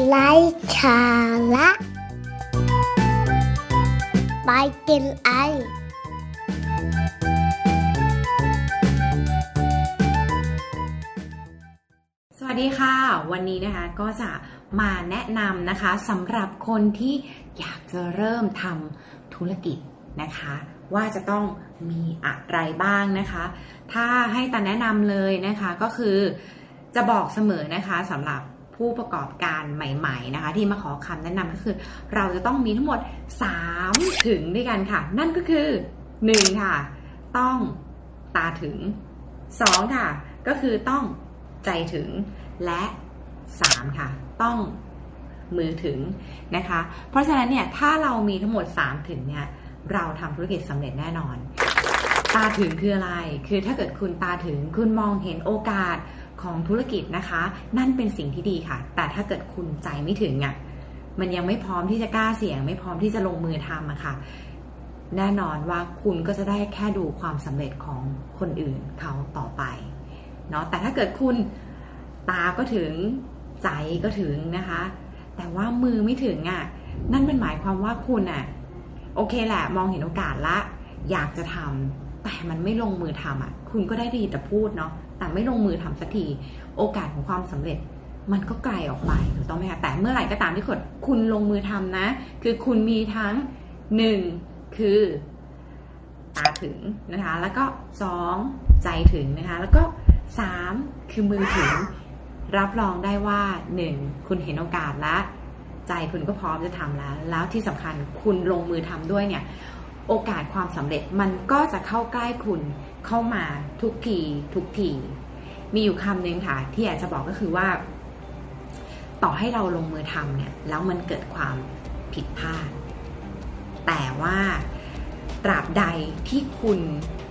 ไร้สาระไปกินไอ สวัสดีค่ะ วันนี้นะคะก็จะมาแนะนำนะคะสำหรับคนที่อยากจะเริ่มทำธุรกิจนะคะ ว่าจะต้องมีอะไรบ้างนะคะ ถ้าให้ตาแนะนำเลยนะคะก็คือจะบอกเสมอนะคะสำหรับ ผู้ประกอบการใหม่ๆนะคะ ที่มาขอคำแนะนำก็คือ เราจะต้องมีทั้งหมด 3 ถึงด้วยกันค่ะ นั่นก็คือ 1 ค่ะ ต้องตาถึง 2 ค่ะ ก็คือต้องใจถึงและ 3 ค่ะ ต้องมือถึงนะคะ เพราะฉะนั้นเนี่ยถ้าเรามีทั้งหมด 3 ถึงเนี่ยเราทำธุรกิจสำเร็จแน่นอน ตาถึงคืออะไร คือถ้าเกิดคุณตาถึงคุณมองเห็นโอกาส ของธุรกิจนะคะ นั่นเป็นสิ่งที่ดีค่ะ แต่ถ้าเกิดคุณใจไม่ถึงอะ่ะมันยังไม่พร้อมที่จะกล้าเสี่ยง ไม่พร้อมที่จะลงมือทำอะค่ะ แน่นอนว่าคุณก็จะได้แค่ดูความสำเร็จของคนอื่นเขาต่อไปเนาะแต่ถ้าเกิดคุณตาก็ถึงใจก็ถึงนะคะ แต่ว่ามือไม่ถึงอะ่ะนั่นเป็นหมายความว่าคุณอะโอเคแหละ มองเห็นโอกาสละ อยากจะทำ แต่มันไม่ลงมือทำอะ คุณก็ได้ดีแต่พูดเนาะแต่ไม่ลงมือทำสักทีโอกาสของความสำเร็จมันก็ไกลออกไปถูกต้องไหมคะแต่เมื่อไหร่ก็ตามที่คุณคุณลงมือทำนะ คือคุณมีทั้งหนึ่งคือตาถึงนะคะ แล้วก็สองใจถึงนะคะ แล้วก็สามคือมือถึง รับรองได้ว่าหนึ่งคุณเห็นโอกาสแล้ว ใจคุณก็พร้อมจะทำแล้ว แล้วที่สำคัญคุณลงมือทำด้วยเนี่ย โอกาสความสำเร็จมันก็จะเข้าใกล้คุณเข้ามาทุกทีทุกที มีอยู่คำหนึ่งค่ะ ที่อยากจะบอกก็คือว่า ต่อให้เราลงมือทำเนี่ยแล้วมันเกิดความผิดพลาด แต่ว่าตราบใดที่คุณ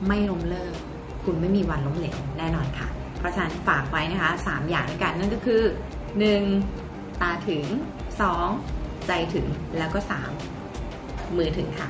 ไม่ล้มเลิก คุณไม่มีวันล้มเหลวแน่นอนค่ะ เพราะฉะนั้นฝากไว้นะคะสามอย่างด้วยกันนั่นก็คือ 1. ตาถึง 2. ใจถึงแล้วก็ 3. มือถึงค่ะ